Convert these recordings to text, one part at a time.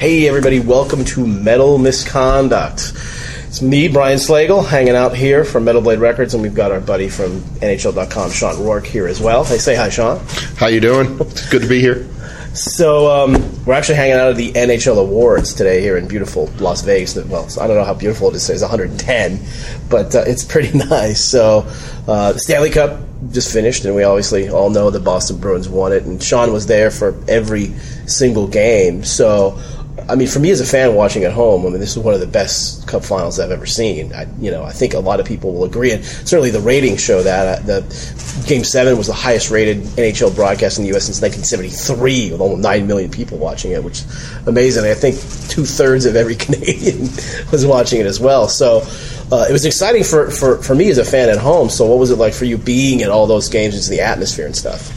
Hey, everybody, welcome to Metal Misconduct. It's me, Brian Slagel, hanging out here from Metal Blade Records, and we've got our buddy from NHL.com, Sean Roarke, here as well. Hey, say hi, Sean. How you doing? It's good to be here. So um, we're actually hanging out at the NHL Awards today here in beautiful Las Vegas. Well, I don't know how beautiful it is. It's 110, but uh, it's pretty nice. So uh, the Stanley Cup just finished, and we obviously all know the Boston Bruins won it. And Sean was there for every single game. So I mean, for me as a fan watching at home, I mean, this is one of the best Cup finals I've ever seen. I, you know, I think a lot of people will agree, and certainly the ratings show that. Uh, the Game Seven was the highest rated NHL broadcast in the U.S. since 1973, with almost nine million people watching it, which is amazing. I think two thirds of every Canadian was watching it as well. So. Uh, it was exciting for, for, for me as a fan at home. So, what was it like for you being at all those games and the atmosphere and stuff?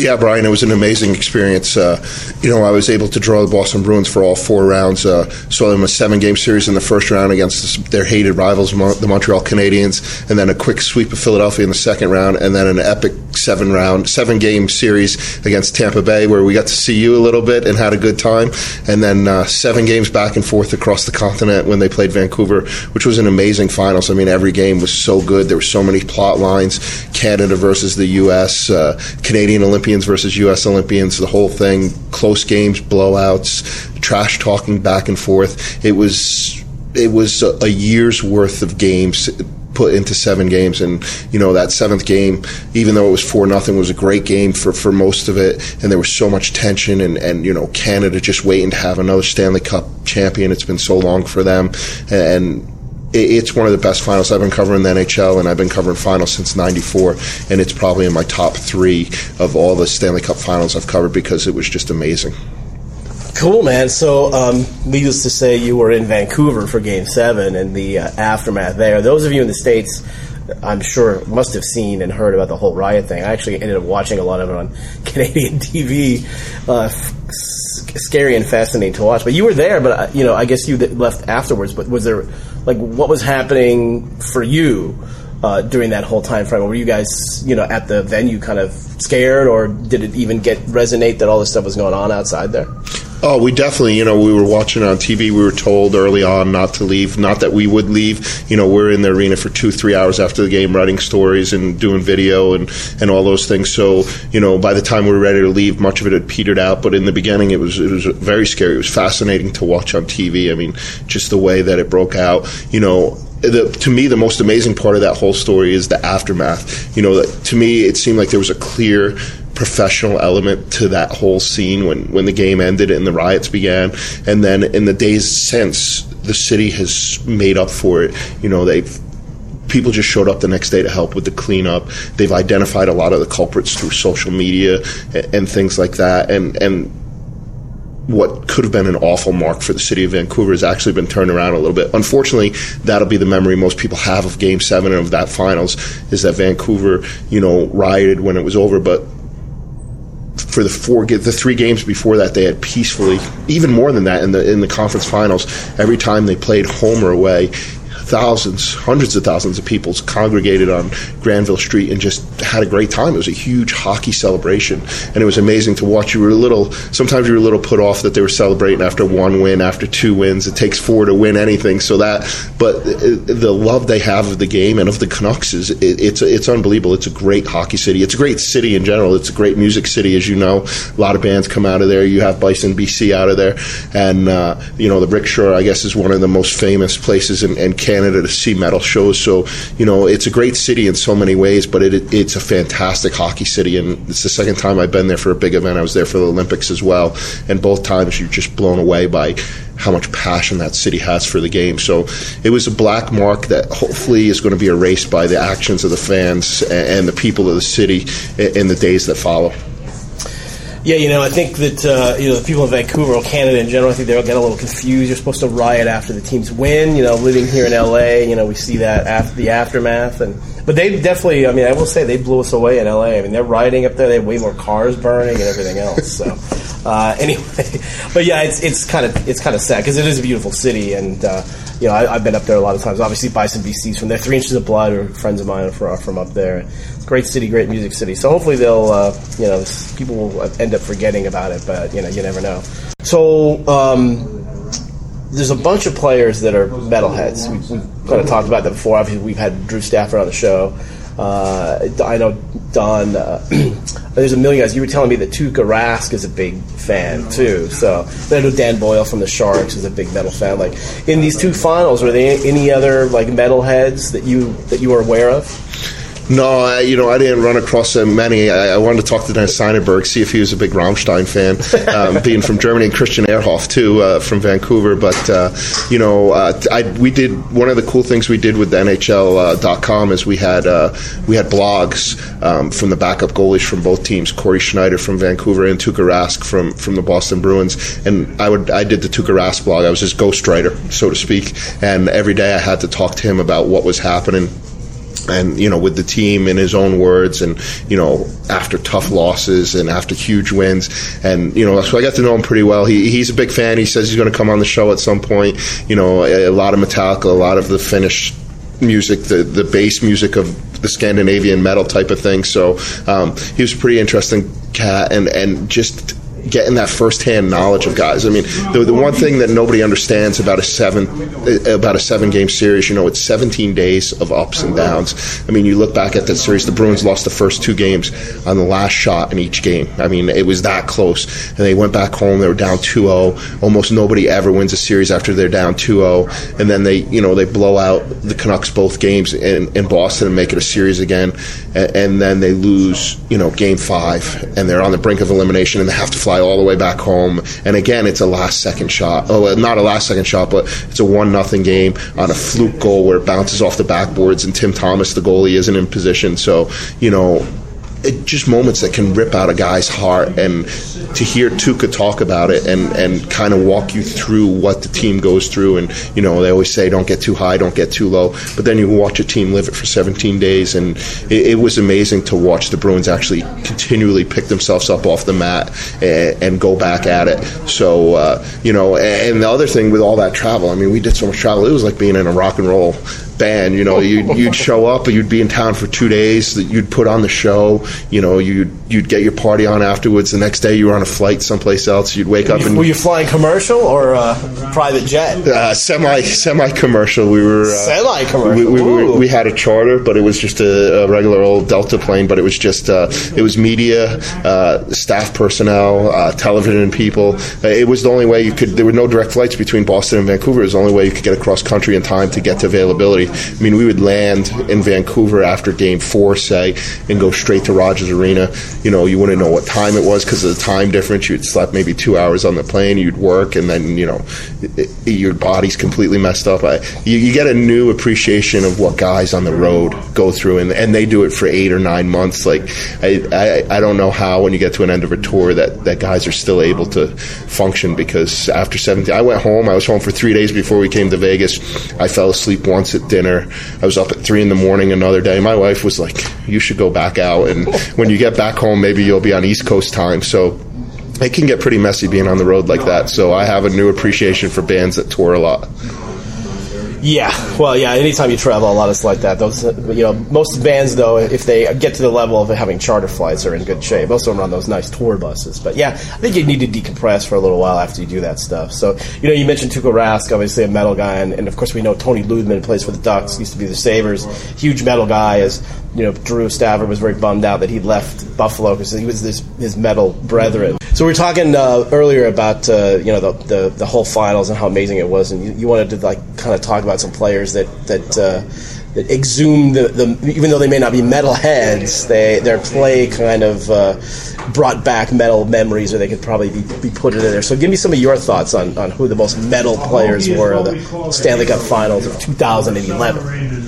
Yeah, Brian, it was an amazing experience. Uh, you know, I was able to draw the Boston Bruins for all four rounds. Uh, saw them a seven-game series in the first round against their hated rivals, the Montreal Canadiens, and then a quick sweep of Philadelphia in the second round, and then an epic seven-round, seven-game series against Tampa Bay, where we got to see you a little bit and had a good time, and then uh, seven games back and forth across the continent when they played Vancouver, which was an amazing finals. I mean, every game was so good. There were so many plot lines: Canada versus the U.S., uh, Canadian Olympians versus U.S. Olympians, the whole thing, close games, blowouts, trash talking back and forth. It was it was a, a year's worth of games put into seven games. And you know that seventh game even though it was four nothing was a great game for, for most of it. And there was so much tension and, and you know Canada just waiting to have another Stanley Cup champion. It's been so long for them. And it's one of the best finals. I've been covering the NHL, and I've been covering finals since '94, and it's probably in my top three of all the Stanley Cup finals I've covered because it was just amazing. Cool, man. So, um, needless to say, you were in Vancouver for Game Seven and the uh, aftermath there. Those of you in the states, I'm sure, must have seen and heard about the whole riot thing. I actually ended up watching a lot of it on Canadian TV. Uh, scary and fascinating to watch. But you were there, but uh, you know, I guess you left afterwards. But was there like what was happening for you uh, during that whole time frame? Were you guys, you know, at the venue kind of scared, or did it even get resonate that all this stuff was going on outside there? Oh, we definitely, you know, we were watching on TV. We were told early on not to leave, not that we would leave. You know, we're in the arena for two, three hours after the game, writing stories and doing video and, and all those things. So, you know, by the time we were ready to leave, much of it had petered out. But in the beginning, it was it was very scary. It was fascinating to watch on TV. I mean, just the way that it broke out. You know, the, to me, the most amazing part of that whole story is the aftermath. You know, to me, it seemed like there was a clear professional element to that whole scene when, when the game ended and the riots began. And then in the days since, the city has made up for it. You know, they've people just showed up the next day to help with the cleanup. They've identified a lot of the culprits through social media and, and things like that. And and what could have been an awful mark for the city of Vancouver has actually been turned around a little bit. Unfortunately, that'll be the memory most people have of Game Seven and of that finals is that Vancouver, you know, rioted when it was over, but for the four the three games before that they had peacefully even more than that in the in the conference finals every time they played home or away thousands, hundreds of thousands of people congregated on Granville Street and just had a great time. It was a huge hockey celebration, and it was amazing to watch. You were a little, sometimes you were a little put off that they were celebrating after one win, after two wins. It takes four to win anything, so that. But the love they have of the game and of the Canucks is it, it's it's unbelievable. It's a great hockey city. It's a great city in general. It's a great music city, as you know. A lot of bands come out of there. You have Bison BC out of there, and uh, you know the Rickshaw, I guess, is one of the most famous places in, in Canada Canada to see metal shows. So, you know, it's a great city in so many ways, but it, it's a fantastic hockey city. And it's the second time I've been there for a big event. I was there for the Olympics as well. And both times you're just blown away by how much passion that city has for the game. So it was a black mark that hopefully is going to be erased by the actions of the fans and the people of the city in the days that follow. Yeah, you know, I think that uh, you know the people in Vancouver or Canada in general, I think they'll get a little confused. You're supposed to riot after the teams win. You know, living here in LA, you know, we see that after the aftermath, and but they definitely, I mean, I will say they blew us away in LA. I mean, they're rioting up there. They have way more cars burning and everything else. So uh, anyway, but yeah, it's it's kind of it's kind of sad because it is a beautiful city, and uh, you know, I, have been up there a lot of times. Obviously, Bison BCs from there. Three Inches of Blood are friends of mine from, from up there great city, great music city. So hopefully they'll, uh, you know, people will end up forgetting about it, but you know, you never know. So um, there's a bunch of players that are metalheads. We, we've kind of talked about that before. Obviously, we've had Drew Stafford on the show. Uh, I know Don. Uh, there's a million guys. You were telling me that Tuukka Rask is a big fan too. So I know Dan Boyle from the Sharks is a big metal fan. Like in these two finals, were there any other like metalheads that you that you were aware of? No, I, you know, I didn't run across uh, many. I, I, wanted to talk to Dan Seidenberg, see if he was a big Rammstein fan, um, being from Germany, and Christian Ehrhoff, too, uh, from Vancouver. But, uh, you know, uh, I, we did one of the cool things we did with NHL.com uh, is we had uh, we had blogs um, from the backup goalies from both teams, Cory Schneider from Vancouver and Tuukka Rask from, from the Boston Bruins. And I would I did the Tuukka Rask blog. I was his ghostwriter, so to speak. And every day I had to talk to him about what was happening and you know with the team in his own words and you know after tough losses and after huge wins. And you know so I got to know him pretty well. He, he's a big fan. He says he's going to come on the show at some point. You know a, a lot of Metallica a lot of the Finnish music the the bass music of the Scandinavian metal type of thing. So um, he was a pretty interesting cat. And and just getting that firsthand knowledge of guys. I mean, the, the one thing that nobody understands about a seven uh, about a seven game series, you know, it's 17 days of ups and downs. I mean, you look back at that series, the Bruins lost the first two games on the last shot in each game. I mean, it was that close, and they went back home. They were down 2-0. Almost nobody ever wins a series after they're down 2-0, and then they, you know, they blow out the Canucks both games in, in Boston and make it a series again, and, and then they lose, you know, game five, and they're on the brink of elimination, and they have to fly fly all the way back home. And again, it's a last second shot. Oh, not a last second shot, but it's a one nothing game on a fluke goal where it bounces off the backboards, and Tim Thomas, the goalie, isn't in position. So you know, it, just moments that can rip out a guy's heart. And to hear Tuukka talk about it and, and kind of walk you through what the team goes through. And, you know, they always say don't get too high, don't get too low. But then you watch a team live it for 17 days. And it, it was amazing to watch the Bruins actually continually pick themselves up off the mat and, and go back at it. So, uh, you know, and the other thing with all that travel, I mean, we did so much travel. It was like being in a rock and roll band. You know, you'd, you'd show up, you'd be in town for two days. You'd put on the show. You know, you'd you'd get your party on afterwards. The next day, you were on a flight someplace else. You'd wake up and were you flying commercial or uh, private jet? Uh, semi semi commercial. We were uh, semi commercial. We, we, we, we, had a charter, but it was just a, a regular old Delta plane. But it was just uh, it was media, uh, staff personnel, uh, television people. it was the only way you could. There were no direct flights between Boston and Vancouver. It was the only way you could get across country in time to get to availability. I mean, we would land in Vancouver after game four, say, and go straight to Rogers Arena. You know, you wouldn't know what time it was because of the time difference. You'd slept maybe two hours on the plane, you'd work, and then, you know, it, your body's completely messed up. I, you, you, get a new appreciation of what guys on the road go through, and, and they do it for eight or nine months. Like, I, I, I don't know how when you get to an end of a tour that, that guys are still able to function because after 17, I went home, I was home for three days before we came to Vegas. I fell asleep once at dinner. I was up at three in the morning another day. My wife was like, "You should go back out, and when you get back home, maybe you'll be on East Coast time." So it can get pretty messy being on the road like that. So I have a new appreciation for bands that tour a lot. Yeah, well, yeah. Anytime you travel, a lot is like that. Those, you know, most bands though, if they get to the level of having charter flights, are in good shape. Most of them run those nice tour buses. But yeah, I think you need to decompress for a little while after you do that stuff. So, you know, you mentioned Tuukka Rask, obviously a metal guy, and, and of course we know Toni Lydman plays for the Ducks, used to be the Sabres, huge metal guy. As you know, Drew Stafford was very bummed out that he left Buffalo because he was this his metal brethren. So we were talking uh, earlier about uh, you know the, the, the whole finals and how amazing it was, and you, you wanted to like kind of talk about some players that that uh, that exhumed the, the, even though they may not be metal heads, they their play kind of uh, brought back metal memories, or they could probably be, be put in there. So give me some of your thoughts on, on who the most metal players were of the Stanley Cup Finals of 2011.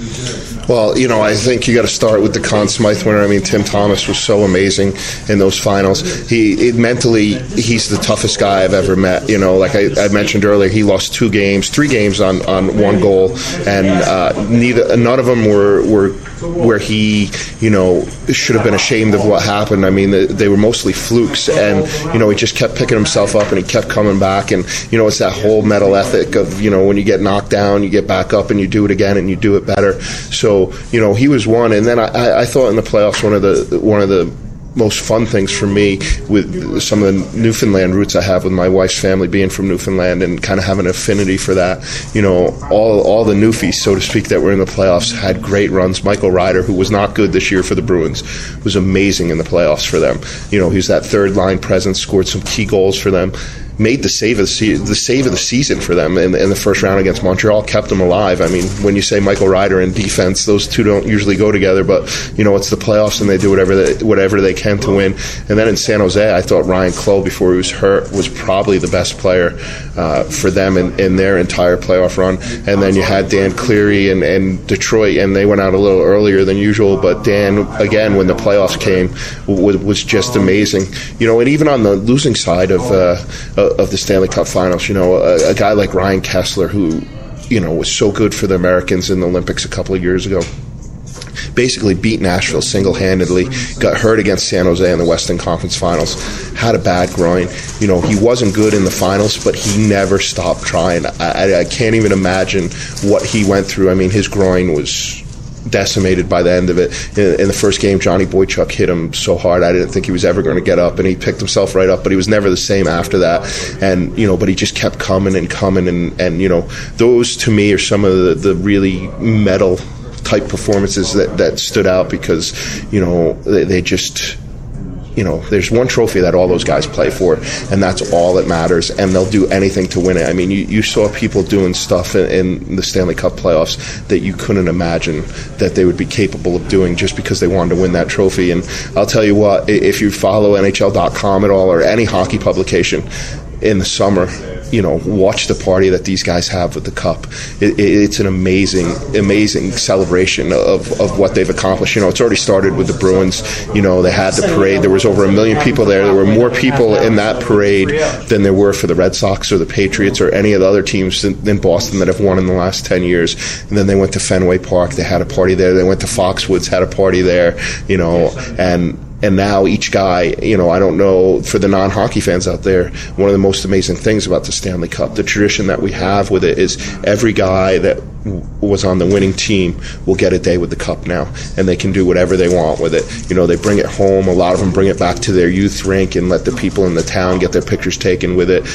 Well, you know, I think you got to start with the Conn Smythe winner. I mean, Tim Thomas was so amazing in those finals. He it, mentally, he's the toughest guy I've ever met. You know, like I, I, mentioned earlier, he lost two games, three games on, on one goal, and uh, neither none of them were were where he, you know, should have been ashamed of what happened. I mean, they, they, were mostly flukes, and you know, he just kept picking himself up and he kept coming back. And you know, it's that whole metal ethic of you know, when you get knocked down, you get back up and you do it again and you do it better. So you know, he was one. And then I, I thought in the playoffs, one of the one of the most fun things for me with some of the Newfoundland roots I have with my wife's family being from Newfoundland and kind of having an affinity for that. You know, all all the Newfies, so to speak, that were in the playoffs had great runs. Michael Ryder, who was not good this year for the Bruins, was amazing in the playoffs for them. You know, he's that third line presence, scored some key goals for them made the save of the, se- the save of the season for them in, in, the first round against Montreal, kept them alive. I mean, when you say Michael Ryder and defense, those two don't usually go together, but you know it's the playoffs and they do whatever they, whatever they can to win. And then in San Jose, I thought Ryan Clowe before he was hurt was probably the best player uh, for them in, in, their entire playoff run. And then you had Dan Cleary and, and Detroit, and they went out a little earlier than usual, but Dan again when the playoffs came was, was just amazing. You know, and even on the losing side of uh, of Uh, the Stanley Cup Finals. You know, a, a guy like Ryan Kesler, who you know was so good for the Americans in the Olympics a couple of years ago basically beat Nashville single handedly, got hurt against San Jose in the Western Conference Finals, had a bad groin. You know, he wasn't good in the finals, but he never stopped trying. I, I can't even imagine what he went through. I mean, his groin was decimated by the end of it. In, in, the first game, Johnny Boychuk hit him so hard I didn't think he was ever going to get up, and he picked himself right up. But he was never the same after that. And you know, but he just kept coming and coming, and and you know, those to me are some of the, the really metal type performances that that stood out because you know they, they just you know, there's one trophy that all those guys play for, and that's all that matters. And they'll do anything to win it. I mean, you, you saw people doing stuff in, in, the Stanley Cup playoffs that you couldn't imagine that they would be capable of doing just because they wanted to win that trophy. And I'll tell you what, if you follow NHL.com at all or any hockey publication in the summer, you know, watch the party that these guys have with the cup. It, it, it's an amazing, amazing celebration of, of what they've accomplished. You know, it's already started with the Bruins. You know, they had the parade. There was over a million people there. There were more people in that parade than there were for the Red Sox or the Patriots or any of the other teams in, in Boston that have won in the last 10 years. And then they went to Fenway Park. They had a party there. They went to Foxwoods, had a party there, you know, and and now each guy, you know, I don't know for the non hockey fans out there, one of the most amazing things about the Stanley Cup, the tradition that we have with it is every guy that was on the winning team will get a day with the cup now, and they can do whatever they want with it. You know, they bring it home. A lot of them bring it back to their youth rink and let the people in the town get their pictures taken with it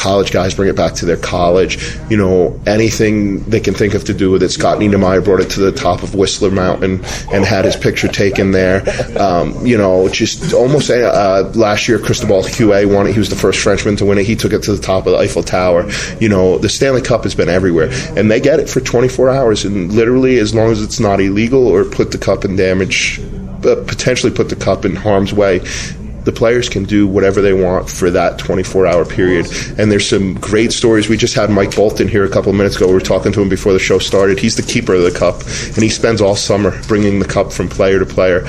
college guys bring it back to their college. You know, anything they can think of to do with it. Scott Niedermayer brought it to the top of Whistler Mountain and had his picture taken there. Um, you know, just almost uh, last year, Cristobal Huet won it. He was the first Frenchman to win it. He took it to the top of the Eiffel Tower. You know, the Stanley Cup has been everywhere, and they get it for 24 hours, and literally as long as it's not illegal or put the cup in damage, uh, potentially put the cup in harm's way the players can do whatever they want for that 24 hour period. And there's some great stories. We just had Mike Bolton here a couple of minutes ago. We were talking to him before the show started. He's the keeper of the cup, and he spends all summer bringing the cup from player to player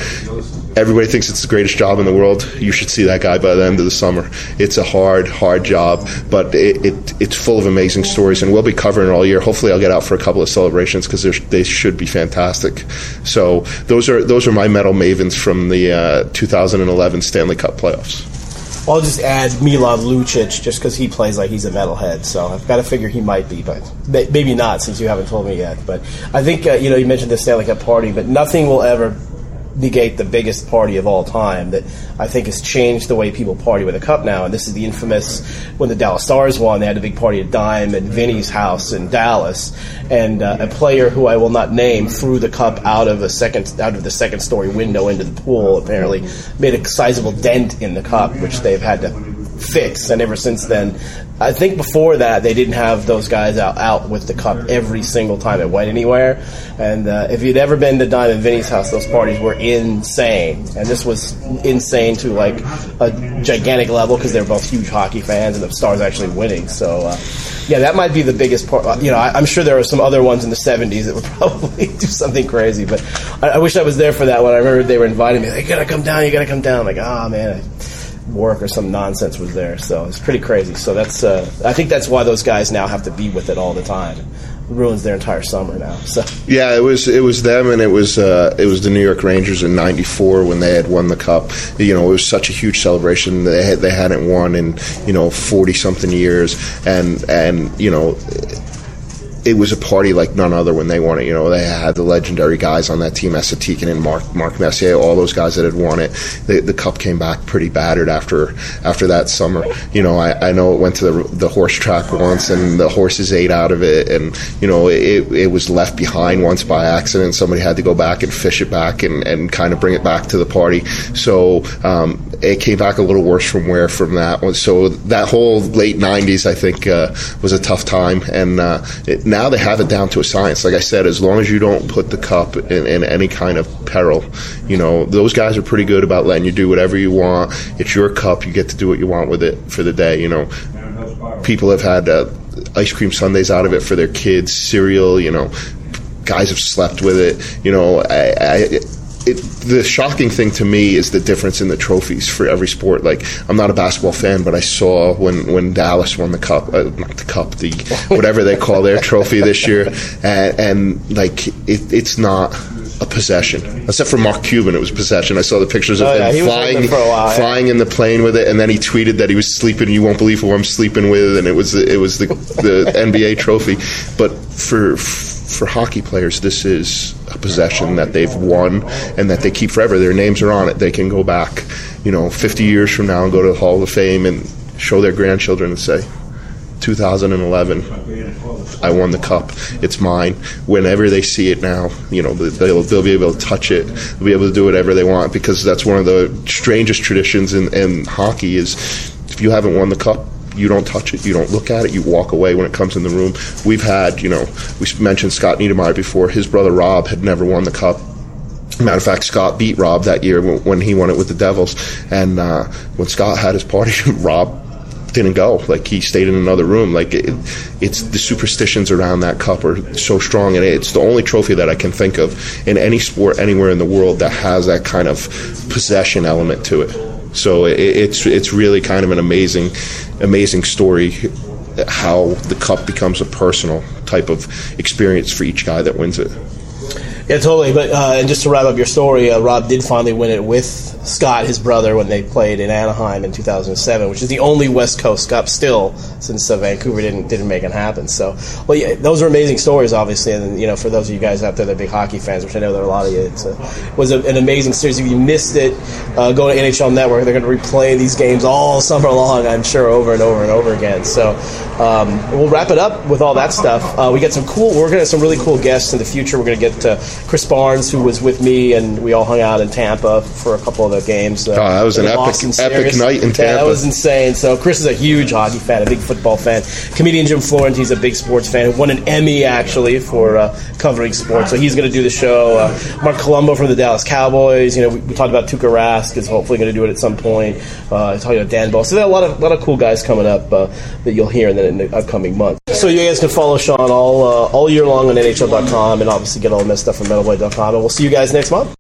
everybody thinks it's the greatest job in the world. You should see that guy by the end of the summer. It's a hard, hard job, but it, it it's full of amazing stories, and we'll be covering it all year. Hopefully, I'll get out for a couple of celebrations because they should be fantastic. So those are those are my metal mavens from the uh, 2011 Stanley Cup playoffs. I'll just add Milan Lucic just because he plays like he's a metalhead. So I've got to figure he might be, but maybe not since you haven't told me yet. But I think uh, you know you mentioned the Stanley Cup party, but nothing will ever negate the biggest party of all time that I think has changed the way people party with a cup now. And this is the infamous when the Dallas Stars won, they had a big party at Dime at Vinnie's house in Dallas, and uh, a player who I will not name threw the cup out of a second out of the second story window into the pool. Apparently, made a sizable dent in the cup, which they've had to fix. And ever since then, I think before that they didn't have those guys out out with the cup every single time it went anywhere. And uh, if you'd ever been to Dime and Vinnie's house, those parties were insane. And this was insane to like a gigantic level because they're both huge hockey fans and the Stars actually winning. So uh, yeah, that might be the biggest part. Uh, you know, I, am sure there are some other ones in the '70s that would probably do something crazy, but I, I, wish I was there for that one. I remember they were inviting me. Like, you gotta come down. You gotta come down. I'm like, ah, oh, man. I, work or some nonsense was there. So it's pretty crazy. So that's uh, I think that's why those guys now have to be with it all the time. It ruins their entire summer now. So yeah, it was it was them and it was uh, it was the New York Rangers in '94 when they had won the cup. You know, it was such a huge celebration. They had, they hadn't won in you know 40 something years, and and you know it was a party like none other when they won it. You know, they had the legendary guys on that team, Esa and Mark Mark Messier, all those guys that had won it. The, the cup came back pretty battered after after that summer. You know, I, I know it went to the, the horse track once, and the horses ate out of it, and you know, it, it was left behind once by accident. Somebody had to go back and fish it back and, and kind of bring it back to the party. So um, it came back a little worse from where from that one. So that whole late '90s, I think, uh, was a tough time, and uh, it, now they have it down to a science. Like I said, as long as you don't put the cup in, in, any kind of peril, you know, those guys are pretty good about letting you do whatever you want. It's your cup. You get to do what you want with it for the day. You know, people have had uh, ice cream sundaes out of it for their kids, cereal. You know, guys have slept with it. You know, I, I it, the shocking thing to me is the difference in the trophies for every sport. Like, I'm not a basketball fan, but I saw when, when Dallas won the cup, uh, not the cup, the whatever they call their trophy this year, and, and like it, it's not a possession. Except for Mark Cuban, it was possession. I saw the pictures of oh, him yeah, flying, while, flying yeah. in the plane with it, and then he tweeted that he was sleeping. You won't believe who I'm sleeping with, and it was it was the the NBA trophy. But for for hockey players, this is a possession that they've won and that they keep forever. Their names are on it. They can go back, you know, 50 years from now and go to the Hall of Fame and show their grandchildren and say, 2011, I won the cup. It's mine. Whenever they see it now, you know, they'll, they'll be able to touch it. They'll be able to do whatever they want because that's one of the strangest traditions in, in hockey is if you haven't won the cup, you don't touch it, you don't look at it, you walk away when it comes in the room. We've had, you know, we mentioned Scott Niedermayer before. His brother Rob had never won the cup. Matter of fact, Scott beat Rob that year when he won it with the Devils. And uh, when Scott had his party, Rob didn't go. Like he stayed in another room. Like it, it's the superstitions around that cup are so strong, and it's the only trophy that I can think of in any sport anywhere in the world that has that kind of possession element to it. So it, it's it's really kind of an amazing, amazing story how the cup becomes a personal type of experience for each guy that wins it. Yeah, totally. But uh, and just to wrap up your story, uh, Rob did finally win it with Scott, his brother, when they played in Anaheim in 2007, which is the only West Coast Cup still since uh, Vancouver didn't didn't make it happen. So, well, yeah, those are amazing stories, obviously, and you know, for those of you guys out there that are big hockey fans, which I know there are a lot of you, it was a, an amazing series. If you missed it, uh, go to NHL Network. They're going to replay these games all summer long, I'm sure, over and over and over again. So, um, we'll wrap it up with all that stuff. Uh, we got some cool. We're going to have some really cool guests in the future. We're going to get Chris Barnes, who was with me, and we all hung out in Tampa for a couple of the games. Uh, oh, that was an epic, epic night in Tampa. Yeah, that was insane. So Chris is a huge hockey fan, a big football fan. Comedian Jim Florentine, a big sports fan. Who Won an Emmy actually for uh, covering sports. So he's going to do the show. Uh, Marc Colombo from the Dallas Cowboys. You know, we, we talked about Tuukka Rask is hopefully going to do it at some point. Uh, talking about Dan Ball. So there are a lot of lot of cool guys coming up uh, that you'll hear in the, in the, upcoming months. So you guys can follow Sean all uh, all year long on NHL.com and obviously get all the stuff from MetalBlade.com. And we'll see you guys next month.